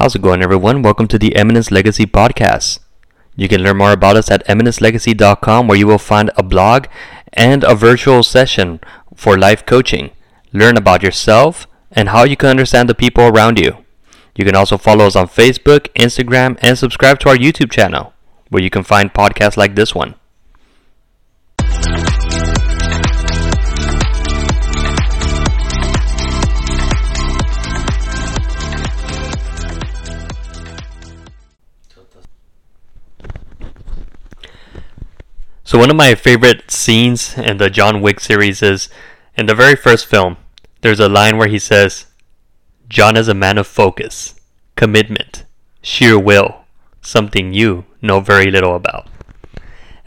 How's it going, everyone? Welcome to the Eminence Legacy Podcast. You can learn more about us at eminencelegacy.com, where you will find a blog and a virtual session for life coaching. Learn about yourself and how you can understand the people around you. You can also follow us on Facebook, Instagram, and subscribe to our YouTube channel, where you can find podcasts like this one. So one of my favorite scenes in the John Wick series is in the very first film. There's a line where he says, "John is a man of focus, commitment, sheer will, something you know very little about."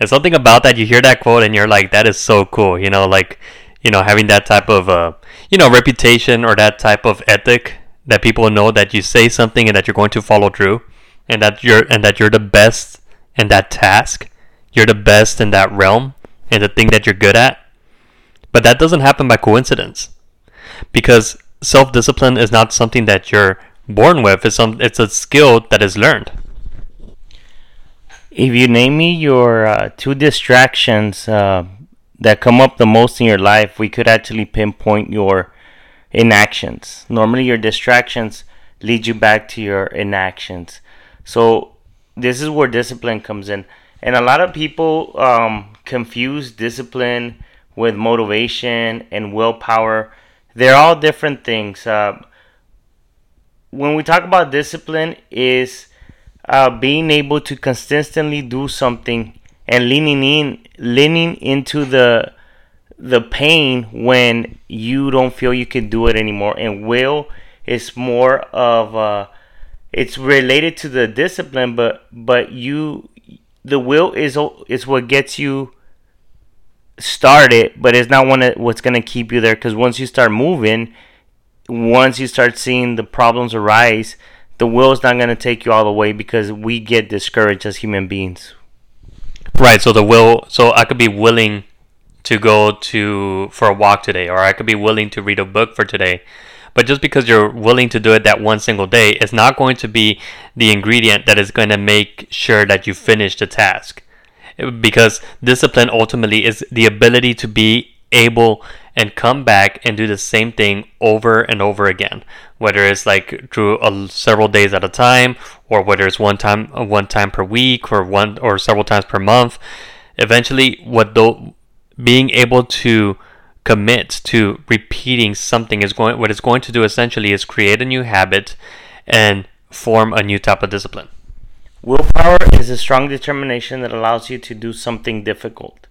And something about that, you hear that quote and you're like, "That is so cool," you know, like, you know, having that type of, uh, you know, reputation or that type of ethic that people know that you say something and that you're going to follow through, and that you're and that you're the best in that task you're the best in that realm and the thing that you're good at. But that doesn't happen by coincidence. Because self discipline is not something that you're born with, it's, some, it's a skill that is learned. If you name me your uh, two distractions uh, that come up the most in your life, we could actually pinpoint your inactions. Normally, your distractions lead you back to your inactions. So, this is where discipline comes in and a lot of people um, confuse discipline with motivation and willpower. They're all different things. Uh, when we talk about discipline, is uh, being able to consistently do something and leaning in, leaning into the the pain when you don't feel you can do it anymore. And will is more of a, it's related to the discipline, but but you the will is is what gets you started, but it's not one that what's gonna keep you there. Because once you start moving, once you start seeing the problems arise, the will is not gonna take you all the way because we get discouraged as human beings. Right. So the will. So I could be willing to go to for a walk today, or I could be willing to read a book for today. But just because you're willing to do it that one single day it's not going to be the ingredient that is going to make sure that you finish the task. Because discipline ultimately is the ability to be able and come back and do the same thing over and over again whether it's like through a, several days at a time or whether it's one time uh, one time per week or one or several times per month eventually what being able to commit to repeating something is going what it's going to do essentially is create a new habit and form a new type of discipline. Willpower is a strong determination that allows you to do something difficult,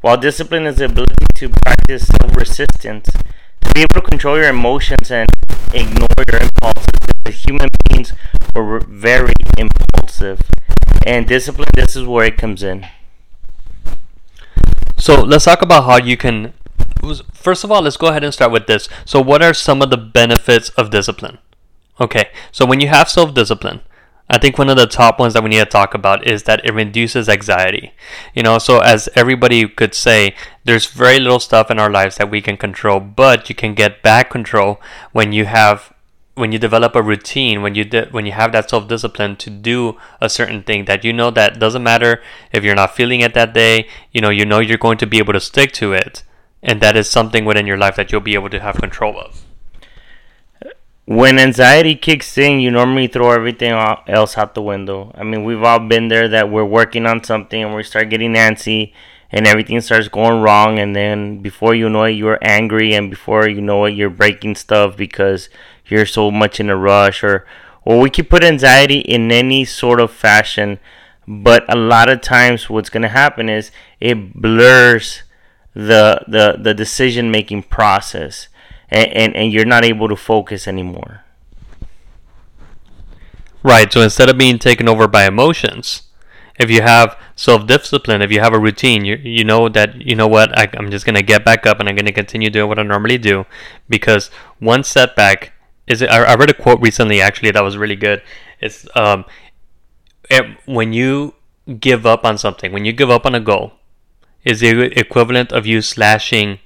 while discipline is the ability to practice self-resistance, to be able to control your emotions and ignore your impulses. As human beings are very impulsive, and discipline. This is where it comes in. So let's talk about how you can first of all, let's go ahead and start with this. So, what are some of the benefits of discipline? Okay, so when you have self discipline, I think one of the top ones that we need to talk about is that it reduces anxiety. You know, so as everybody could say, there's very little stuff in our lives that we can control, but you can get back control when you have when you develop a routine, when you di- when you have that self discipline to do a certain thing that you know that doesn't matter if you're not feeling it that day, you know, you know you're going to be able to stick to it and that is something within your life that you'll be able to have control of. When anxiety kicks in, you normally throw everything else out the window. I mean, we've all been there that we're working on something and we start getting antsy and everything starts going wrong and then before you know it you're angry and before you know it you're breaking stuff because you're so much in a rush or or we can put anxiety in any sort of fashion but a lot of times what's going to happen is it blurs the the the decision making process and, and and you're not able to focus anymore. Right so instead of being taken over by emotions if you have self-discipline if you have a routine you, you know that you know what I, i'm just going to get back up and i'm going to continue doing what i normally do because one setback is I, I read a quote recently actually that was really good. It's um it, when you give up on something when you give up on a goal is the equivalent of you slashing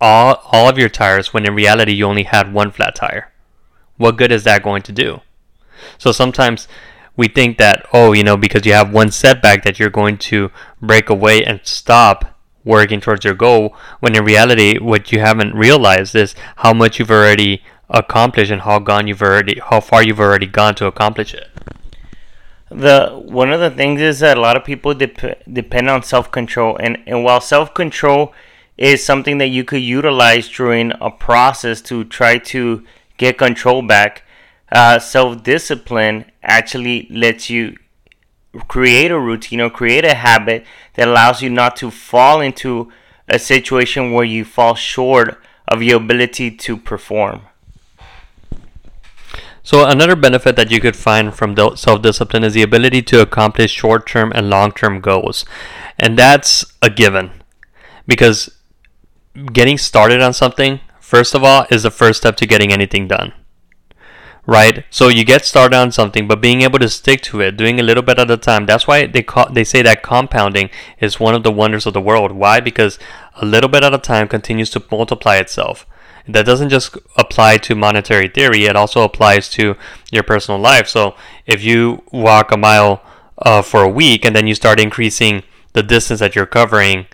all, all of your tires when in reality you only had one flat tire. What good is that going to do? So sometimes we think that, oh, you know, because you have one setback that you're going to break away and stop working towards your goal, when in reality, what you haven't realized is how much you've already accomplished and how gone you've already, how far you've already gone to accomplish it. The one of the things is that a lot of people dep- depend on self control, and and while self control is something that you could utilize during a process to try to get control back, uh, self discipline actually lets you create a routine or create a habit that allows you not to fall into a situation where you fall short of your ability to perform. So another benefit that you could find from self-discipline is the ability to accomplish short-term and long-term goals. And that's a given. Because getting started on something, first of all, is the first step to getting anything done right? So you get started on something, but being able to stick to it, doing a little bit at a time. That's why they call, they say that compounding is one of the wonders of the world. Why? Because a little bit at a time continues to multiply itself. That doesn't just apply to monetary theory; it also applies to your personal life. So if you walk a mile uh, for a week and then you start increasing the distance that you're covering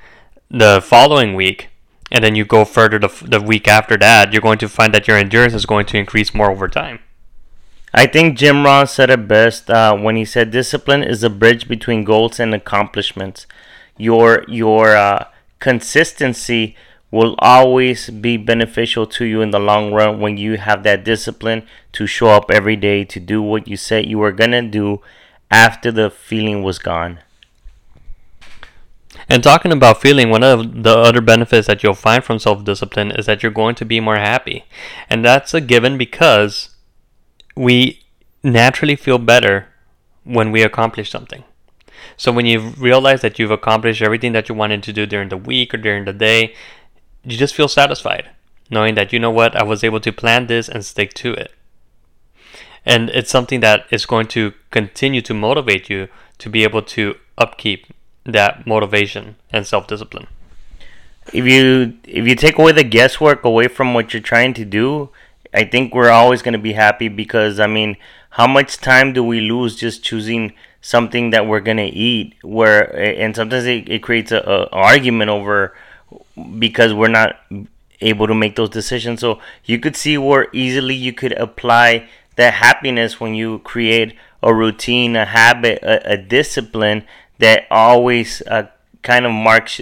the following week, and then you go further the, the week after that, you're going to find that your endurance is going to increase more over time. I think Jim Rohn said it best uh, when he said, "Discipline is a bridge between goals and accomplishments. Your your uh, consistency will always be beneficial to you in the long run when you have that discipline to show up every day to do what you said you were gonna do after the feeling was gone." And talking about feeling, one of the other benefits that you'll find from self discipline is that you're going to be more happy. And that's a given because we naturally feel better when we accomplish something. So when you realize that you've accomplished everything that you wanted to do during the week or during the day, you just feel satisfied knowing that you know what, I was able to plan this and stick to it. And it's something that is going to continue to motivate you to be able to upkeep that motivation and self-discipline. If you if you take away the guesswork away from what you're trying to do, I think we're always going to be happy because I mean, how much time do we lose just choosing something that we're going to eat? Where and sometimes it, it creates a, a argument over because we're not able to make those decisions. So you could see where easily you could apply that happiness when you create a routine, a habit, a, a discipline that always uh, kind of marks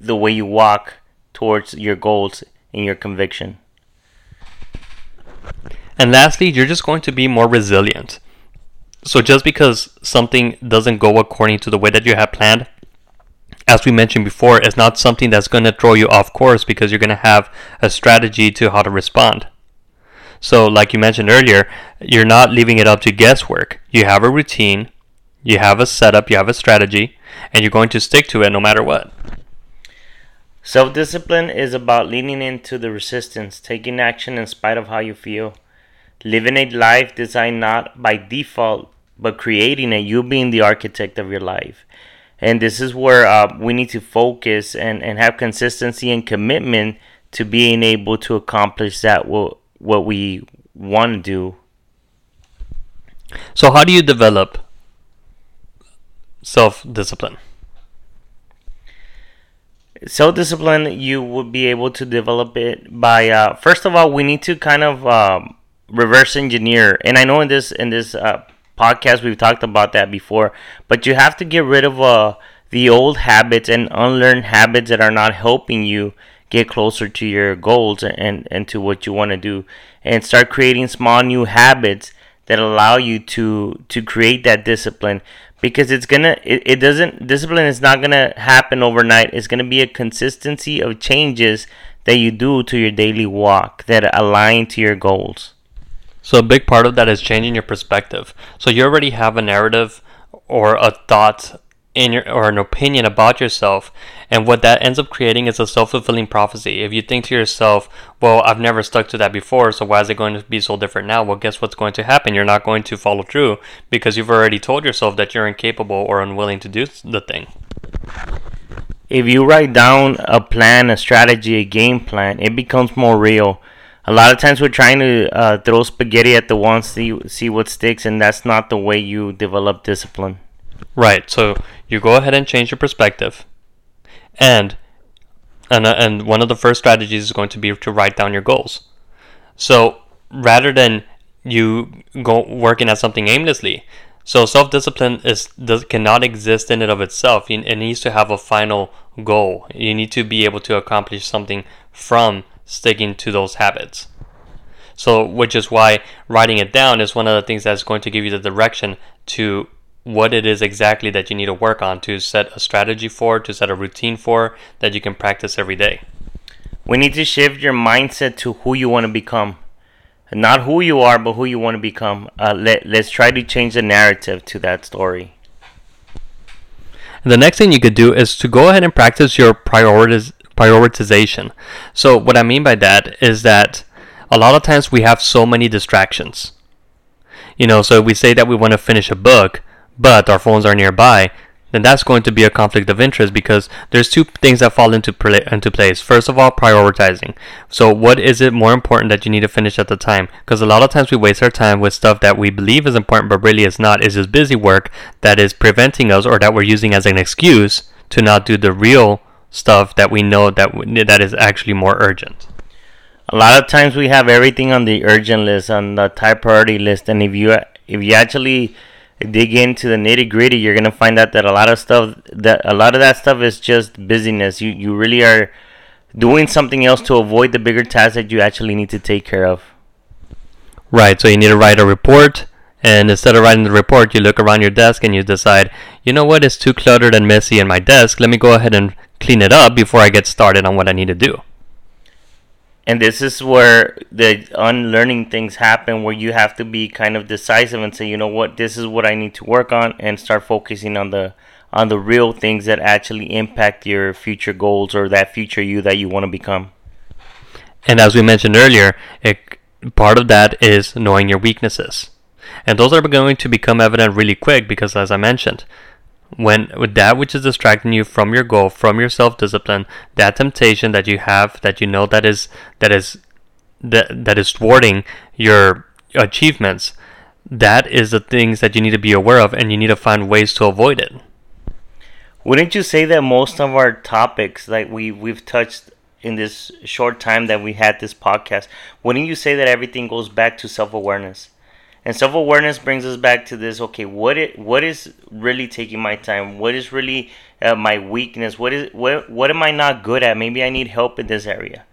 the way you walk towards your goals and your conviction. And lastly, you're just going to be more resilient. So just because something doesn't go according to the way that you have planned, as we mentioned before, it's not something that's going to throw you off course because you're going to have a strategy to how to respond. So, like you mentioned earlier, you're not leaving it up to guesswork. You have a routine, you have a setup, you have a strategy, and you're going to stick to it no matter what. Self discipline is about leaning into the resistance, taking action in spite of how you feel, living a life designed not by default, but creating it, you being the architect of your life. And this is where uh, we need to focus and, and have consistency and commitment to being able to accomplish that what, what we want to do. So, how do you develop self discipline? self discipline you would be able to develop it by uh, first of all we need to kind of um, reverse engineer and i know in this in this uh, podcast we've talked about that before but you have to get rid of uh, the old habits and unlearn habits that are not helping you get closer to your goals and and to what you want to do and start creating small new habits that allow you to to create that discipline because it's gonna it, it doesn't discipline is not gonna happen overnight. It's gonna be a consistency of changes that you do to your daily walk that align to your goals so a big part of that is changing your perspective. So you already have a narrative or a thought in your or an opinion about yourself and what that ends up creating is a self-fulfilling prophecy. If you think to yourself well i've never stuck to that before so why is it going to be so different now? Well guess what's going to happen? You're not going to follow through because you've already told yourself that you're incapable or unwilling to do the thing. If you write down a plan a strategy a game plan it becomes more real a lot of times we're trying to uh, throw spaghetti at the wall see see what sticks and that's not the way you develop discipline. Right so you go ahead and change your perspective. And and, uh, and one of the first strategies is going to be to write down your goals. So rather than you go working at something aimlessly so self-discipline is does, cannot exist in and of itself. It needs to have a final goal. You need to be able to accomplish something from sticking to those habits. So, which is why writing it down is one of the things that's going to give you the direction to what it is exactly that you need to work on to set a strategy for, to set a routine for that you can practice every day. We need to shift your mindset to who you want to become. Not who you are, but who you want to become. Uh, let, let's try to change the narrative to that story. the next thing you could do is to go ahead and practice your priorities prioritization. So, what I mean by that is that a lot of times we have so many distractions. You know, so we say that we want to finish a book, but our phones are nearby, then that's going to be a conflict of interest because there's two things that fall into into place. First of all, prioritizing. So, what is it more important that you need to finish at the time? Because a lot of times we waste our time with stuff that we believe is important, but really is not. Is just busy work that is preventing us, or that we're using as an excuse to not do the real stuff that we know that that is actually more urgent. A lot of times we have everything on the urgent list, on the high priority list, and if you if you actually dig into the nitty gritty, you're gonna find out that a lot of stuff that a lot of that stuff is just busyness. You you really are doing something else to avoid the bigger task that you actually need to take care of. Right. So you need to write a report. And instead of writing the report, you look around your desk and you decide, you know what, it's too cluttered and messy in my desk. Let me go ahead and clean it up before I get started on what I need to do. And this is where the unlearning things happen, where you have to be kind of decisive and say, you know what, this is what I need to work on, and start focusing on the on the real things that actually impact your future goals or that future you that you want to become. And as we mentioned earlier, it, part of that is knowing your weaknesses. And those are going to become evident really quick because, as I mentioned, when with that which is distracting you from your goal, from your self-discipline, that temptation that you have, that you know that is that is that that is thwarting your achievements, that is the things that you need to be aware of, and you need to find ways to avoid it. Wouldn't you say that most of our topics, like we we've touched in this short time that we had this podcast, wouldn't you say that everything goes back to self-awareness? And self awareness brings us back to this. Okay, what it what is really taking my time? What is really uh, my weakness? What is what what am I not good at? Maybe I need help in this area.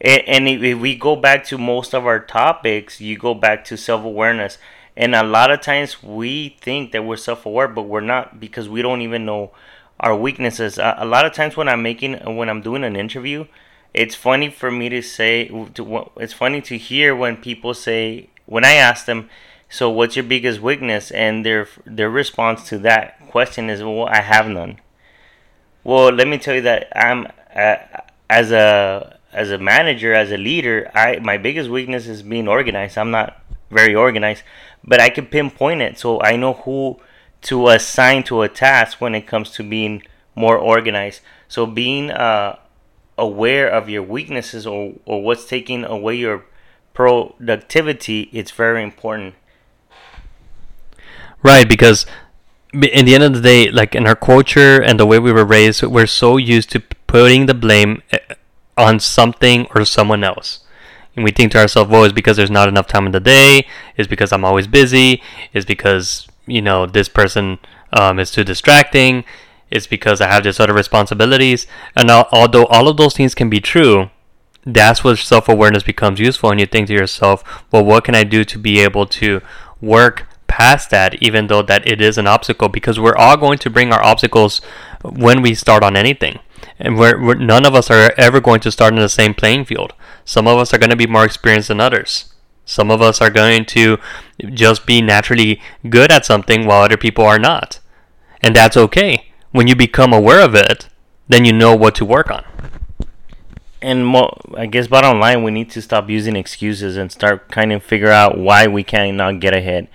And, and if we go back to most of our topics, you go back to self awareness. And a lot of times we think that we're self aware, but we're not because we don't even know our weaknesses. A, a lot of times when I'm making when I'm doing an interview, it's funny for me to say. To, it's funny to hear when people say when I asked them, so what's your biggest weakness? And their their response to that question is, well, I have none. Well, let me tell you that I'm uh, as a as a manager, as a leader, I my biggest weakness is being organized. I'm not very organized, but I can pinpoint it, so I know who to assign to a task when it comes to being more organized. So being uh, aware of your weaknesses or, or what's taking away your productivity it's very important. Right because in the end of the day like in our culture and the way we were raised we're so used to putting the blame eh, on something or someone else. And we think to ourselves oh it's because there's not enough time in the day it's because i'm always busy it's because you know this person um, is too distracting it's because i have this other responsibilities. And although all of those things can be true that's where self awareness becomes useful, and you think to yourself, well, what can I do to be able to work past that, even though that it is an obstacle? Because we're all going to bring our obstacles when we start on anything, and we're, we're none of us are ever going to start in the same playing field. Some of us are going to be more experienced than others. Some of us are going to just be naturally good at something while other people are not. And that's okay. When you become aware of it, then you know what to work on and mo- I guess bottom line, we need to stop using excuses and start kind of figure out why we cannot get ahead.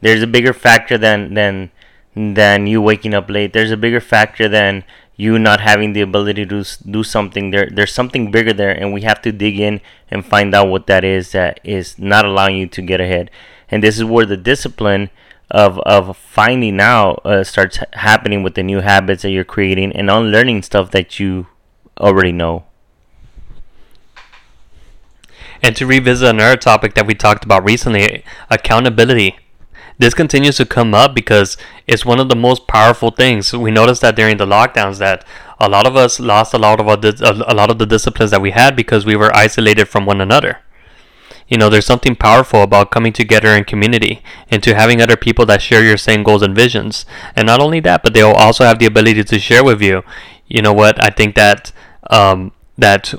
There's a bigger factor than than than you waking up late. There's a bigger factor than you not having the ability to do something there there's something bigger there and we have to dig in and find out what that is that is not allowing you to get ahead and this is where the discipline of of finding out uh, starts happening with the new habits that you're creating and unlearning stuff that you already know and to revisit another topic that we talked about recently accountability this continues to come up because it's one of the most powerful things. We noticed that during the lockdowns that a lot of us lost a lot of our, a lot of the disciplines that we had because we were isolated from one another. You know, there's something powerful about coming together in community and to having other people that share your same goals and visions. And not only that, but they'll also have the ability to share with you. You know what? I think that um, that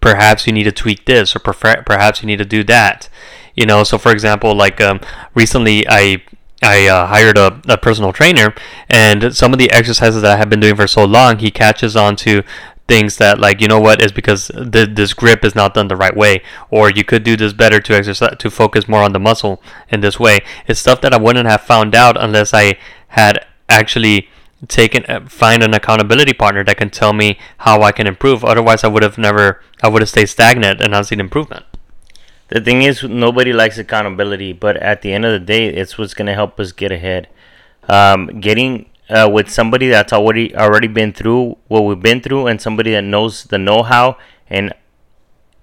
perhaps you need to tweak this or prefer- perhaps you need to do that. You know so for example like um, recently i I uh, hired a, a personal trainer, and some of the exercises that I have been doing for so long, he catches on to things that like you know what is because the, this grip is not done the right way or you could do this better to exercise to focus more on the muscle in this way. It's stuff that i wouldn't have found out unless i had actually taken uh, find an accountability partner that can tell me how i can improve otherwise i would have never i would have stayed stagnant and not seen improvement the thing is, nobody likes accountability, but at the end of the day, it's what's gonna help us get ahead. Um, getting uh, with somebody that's already already been through what we've been through, and somebody that knows the know-how and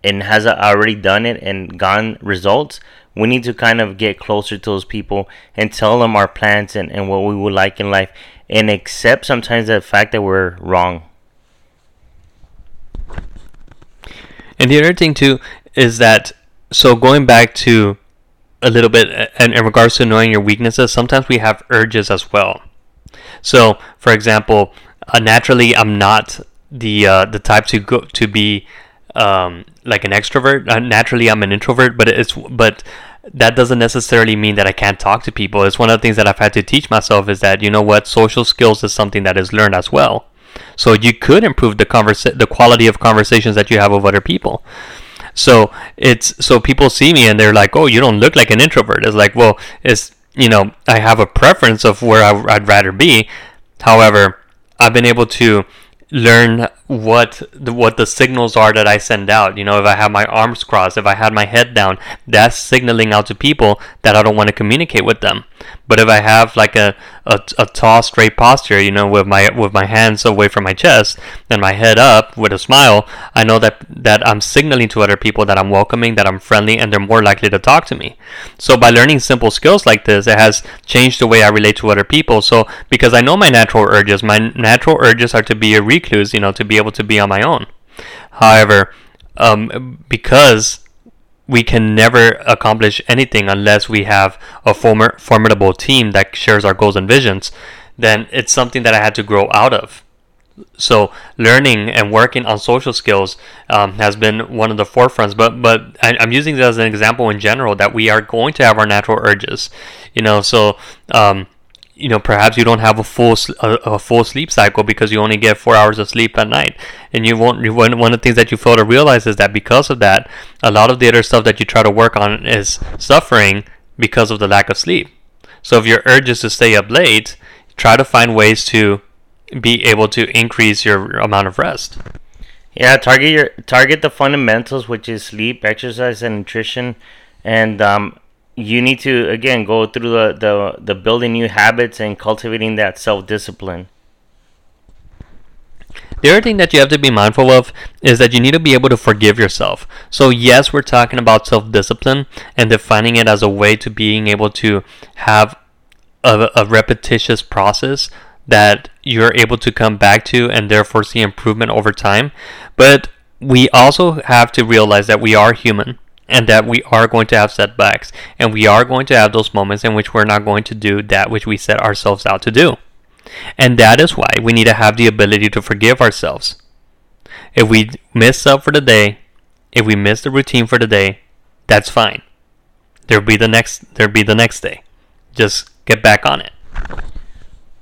and has already done it and gotten results. We need to kind of get closer to those people and tell them our plans and, and what we would like in life, and accept sometimes the fact that we're wrong. And the other thing too is that so going back to a little bit in, in regards to knowing your weaknesses, sometimes we have urges as well. So, for example, uh, naturally, I'm not the uh, the type to go to be um, like an extrovert. Uh, naturally, I'm an introvert, but it's but that doesn't necessarily mean that I can't talk to people. It's one of the things that I've had to teach myself is that you know what, social skills is something that is learned as well. So you could improve the conversa- the quality of conversations that you have with other people. So it's so people see me and they're like, "Oh, you don't look like an introvert." It's like, well, it's you know, I have a preference of where I, I'd rather be. However, I've been able to learn what the, what the signals are that I send out. You know, if I have my arms crossed, if I had my head down, that's signaling out to people that I don't want to communicate with them. But if I have like a, a, a tall, straight posture, you know, with my with my hands away from my chest and my head up with a smile, I know that that I'm signaling to other people that I'm welcoming, that I'm friendly, and they're more likely to talk to me. So by learning simple skills like this, it has changed the way I relate to other people. So because I know my natural urges, my natural urges are to be a recluse, you know, to be able to be on my own. However, um, because we can never accomplish anything unless we have a former, formidable team that shares our goals and visions, then it's something that I had to grow out of. So learning and working on social skills um, has been one of the forefronts. But but I, am using this as an example in general that we are going to have our natural urges, you know. So um, you know perhaps you don't have a full a, a, full sleep cycle because you only get four hours of sleep at night. And you won't you, one, of the things that you fail to realize is that because of that a lot of the other stuff that you try to work on is suffering because of the lack of sleep. So if your urge is to stay up late try to find ways to be able to increase your amount of rest. Yeah target your target the fundamentals which is sleep exercise and nutrition. And um, you need to again go through the, the, the building new habits and cultivating that self discipline. The other thing that you have to be mindful of is that you need to be able to forgive yourself. So, yes, we're talking about self discipline and defining it as a way to being able to have a, a repetitious process that you're able to come back to and therefore see improvement over time. But we also have to realize that we are human and that we are going to have setbacks and we are going to have those moments in which we're not going to do that which we set ourselves out to do. And that is why we need to have the ability to forgive ourselves. If we miss up for the day, if we miss the routine for the day, that's fine. There'll be the next there'll be the next day. Just get back on it.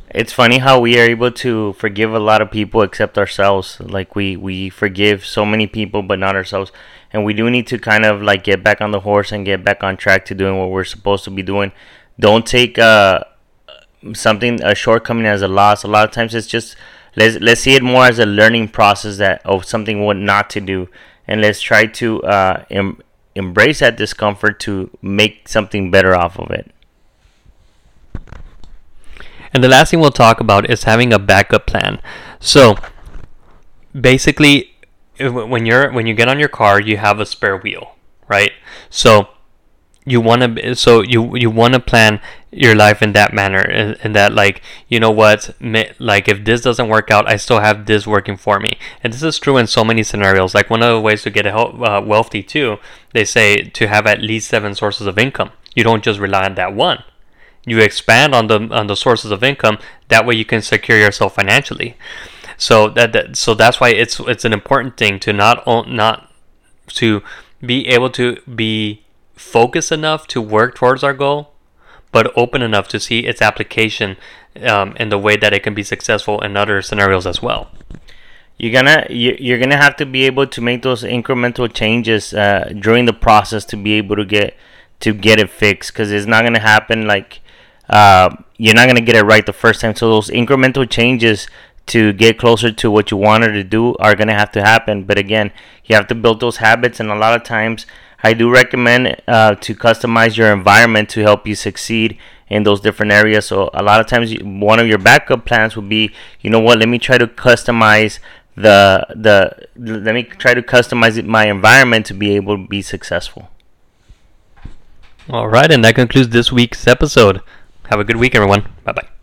It's funny how we are able to forgive a lot of people except ourselves. Like we we forgive so many people but not ourselves and we do need to kind of like get back on the horse and get back on track to doing what we're supposed to be doing. Don't take uh, something a shortcoming as a loss. A lot of times it's just let's let's see it more as a learning process that of something what not to do, and let's try to uh, em- embrace that discomfort to make something better off of it. And the last thing we'll talk about is having a backup plan. So basically, when you're when you get on your car, you have a spare wheel, right? So you want to so you you want to plan your life in that manner and, that like you know what like if this doesn't work out i still have this working for me. And this is true in so many scenarios. Like one of the ways to get uh, wealthy too they say to have at least seven sources of income. You don't just rely on that one. You expand on the on the sources of income. That way you can secure yourself financially so that, that so that's why it's it's an important thing to not not to be able to be focused enough to work towards our goal, but open enough to see its application um, in the way that it can be successful in other scenarios as well. You're gonna you're gonna have to be able to make those incremental changes uh, during the process to be able to get to get it fixed because it's not gonna happen like uh, you're not gonna get it right the first time. So those incremental changes to get closer to what you wanted to do are going to have to happen. But again, you have to build those habits, and a lot of times, I do recommend uh, to customize your environment to help you succeed in those different areas. So a lot of times, one of your backup plans would be, you know what? Let me try to customize the the. Let me try to customize my environment to be able to be successful. All right, and that concludes this week's episode. Have a good week, everyone. Bye bye.